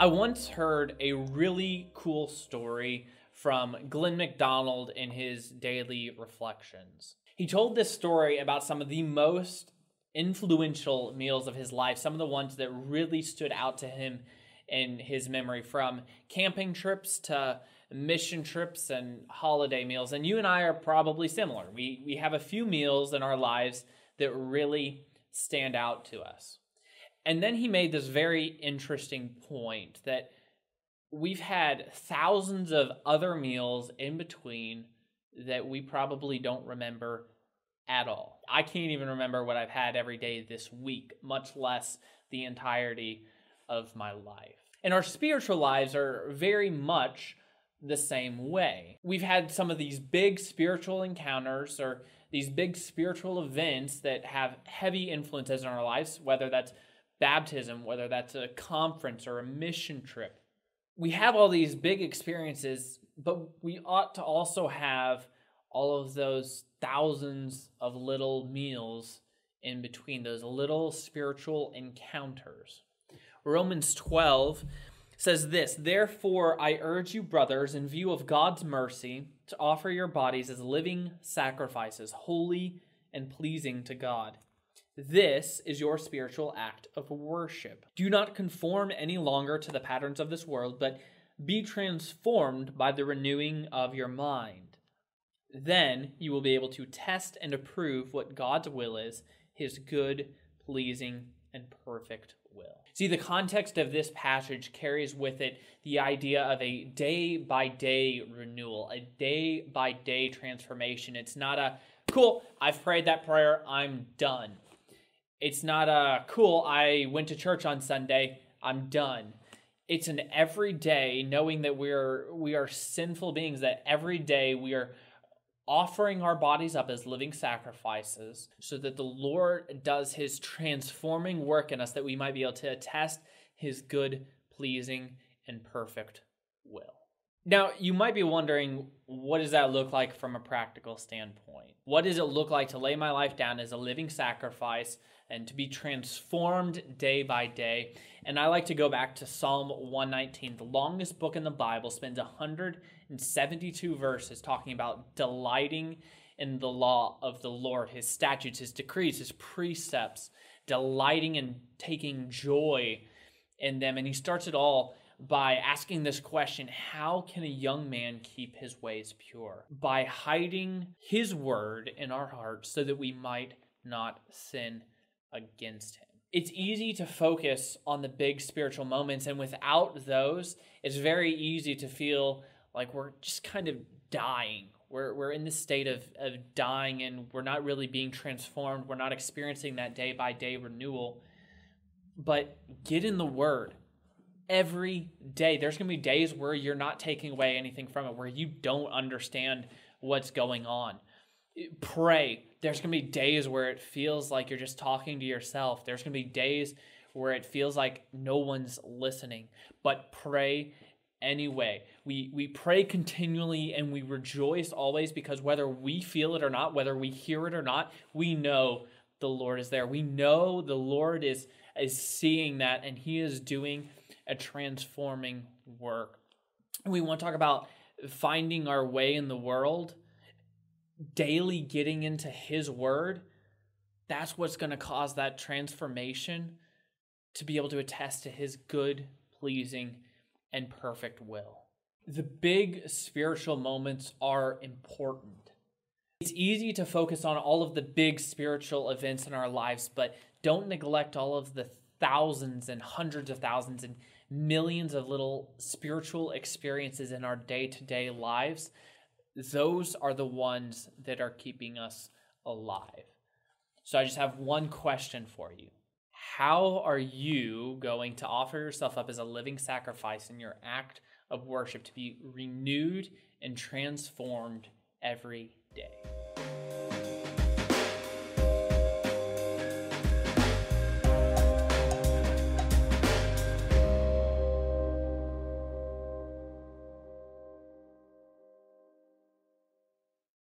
I once heard a really cool story from Glenn McDonald in his daily reflections. He told this story about some of the most influential meals of his life, some of the ones that really stood out to him in his memory from camping trips to mission trips and holiday meals. And you and I are probably similar. We we have a few meals in our lives that really stand out to us. And then he made this very interesting point that we've had thousands of other meals in between that we probably don't remember at all. I can't even remember what I've had every day this week, much less the entirety of my life. And our spiritual lives are very much the same way. We've had some of these big spiritual encounters or these big spiritual events that have heavy influences in our lives, whether that's baptism, whether that's a conference or a mission trip. We have all these big experiences, but we ought to also have all of those thousands of little meals in between, those little spiritual encounters. Romans 12 says this Therefore, I urge you, brothers, in view of God's mercy, to offer your bodies as living sacrifices, holy and pleasing to God. This is your spiritual act of worship. Do not conform any longer to the patterns of this world, but be transformed by the renewing of your mind. Then you will be able to test and approve what God's will is, his good, pleasing, and perfect will. See, the context of this passage carries with it the idea of a day by day renewal, a day by day transformation. It's not a cool, I've prayed that prayer, I'm done. It's not a cool, I went to church on Sunday, I'm done. It's an everyday knowing that we're we are sinful beings that every day we are offering our bodies up as living sacrifices so that the Lord does his transforming work in us that we might be able to attest his good, pleasing, and perfect will. Now, you might be wondering, what does that look like from a practical standpoint? What does it look like to lay my life down as a living sacrifice and to be transformed day by day? And I like to go back to Psalm 119, the longest book in the Bible, spends 172 verses talking about delighting in the law of the Lord, his statutes, his decrees, his precepts, delighting and taking joy in them. And he starts it all by asking this question How can a young man keep his ways pure? By hiding his word in our hearts so that we might not sin against him. It's easy to focus on the big spiritual moments and without those it's very easy to feel like we're just kind of dying. We're, we're in this state of, of dying and we're not really being transformed. We're not experiencing that day by day renewal. But get in the word every day there's going to be days where you're not taking away anything from it where you don't understand what's going on pray. There's going to be days where it feels like you're just talking to yourself. There's going to be days where it feels like no one's listening. But pray anyway. We we pray continually and we rejoice always because whether we feel it or not, whether we hear it or not, we know the Lord is there. We know the Lord is is seeing that and he is doing a transforming work. We want to talk about finding our way in the world daily getting into his word, that's what's going to cause that transformation to be able to attest to his good, pleasing, and perfect will. The big spiritual moments are important. It's easy to focus on all of the big spiritual events in our lives, but don't neglect all of the thousands and hundreds of thousands and millions of little spiritual experiences in our day to day lives those are the ones that are keeping us alive. So I just have one question for you. How are you going to offer yourself up as a living sacrifice in your act of worship to be renewed and transformed every day?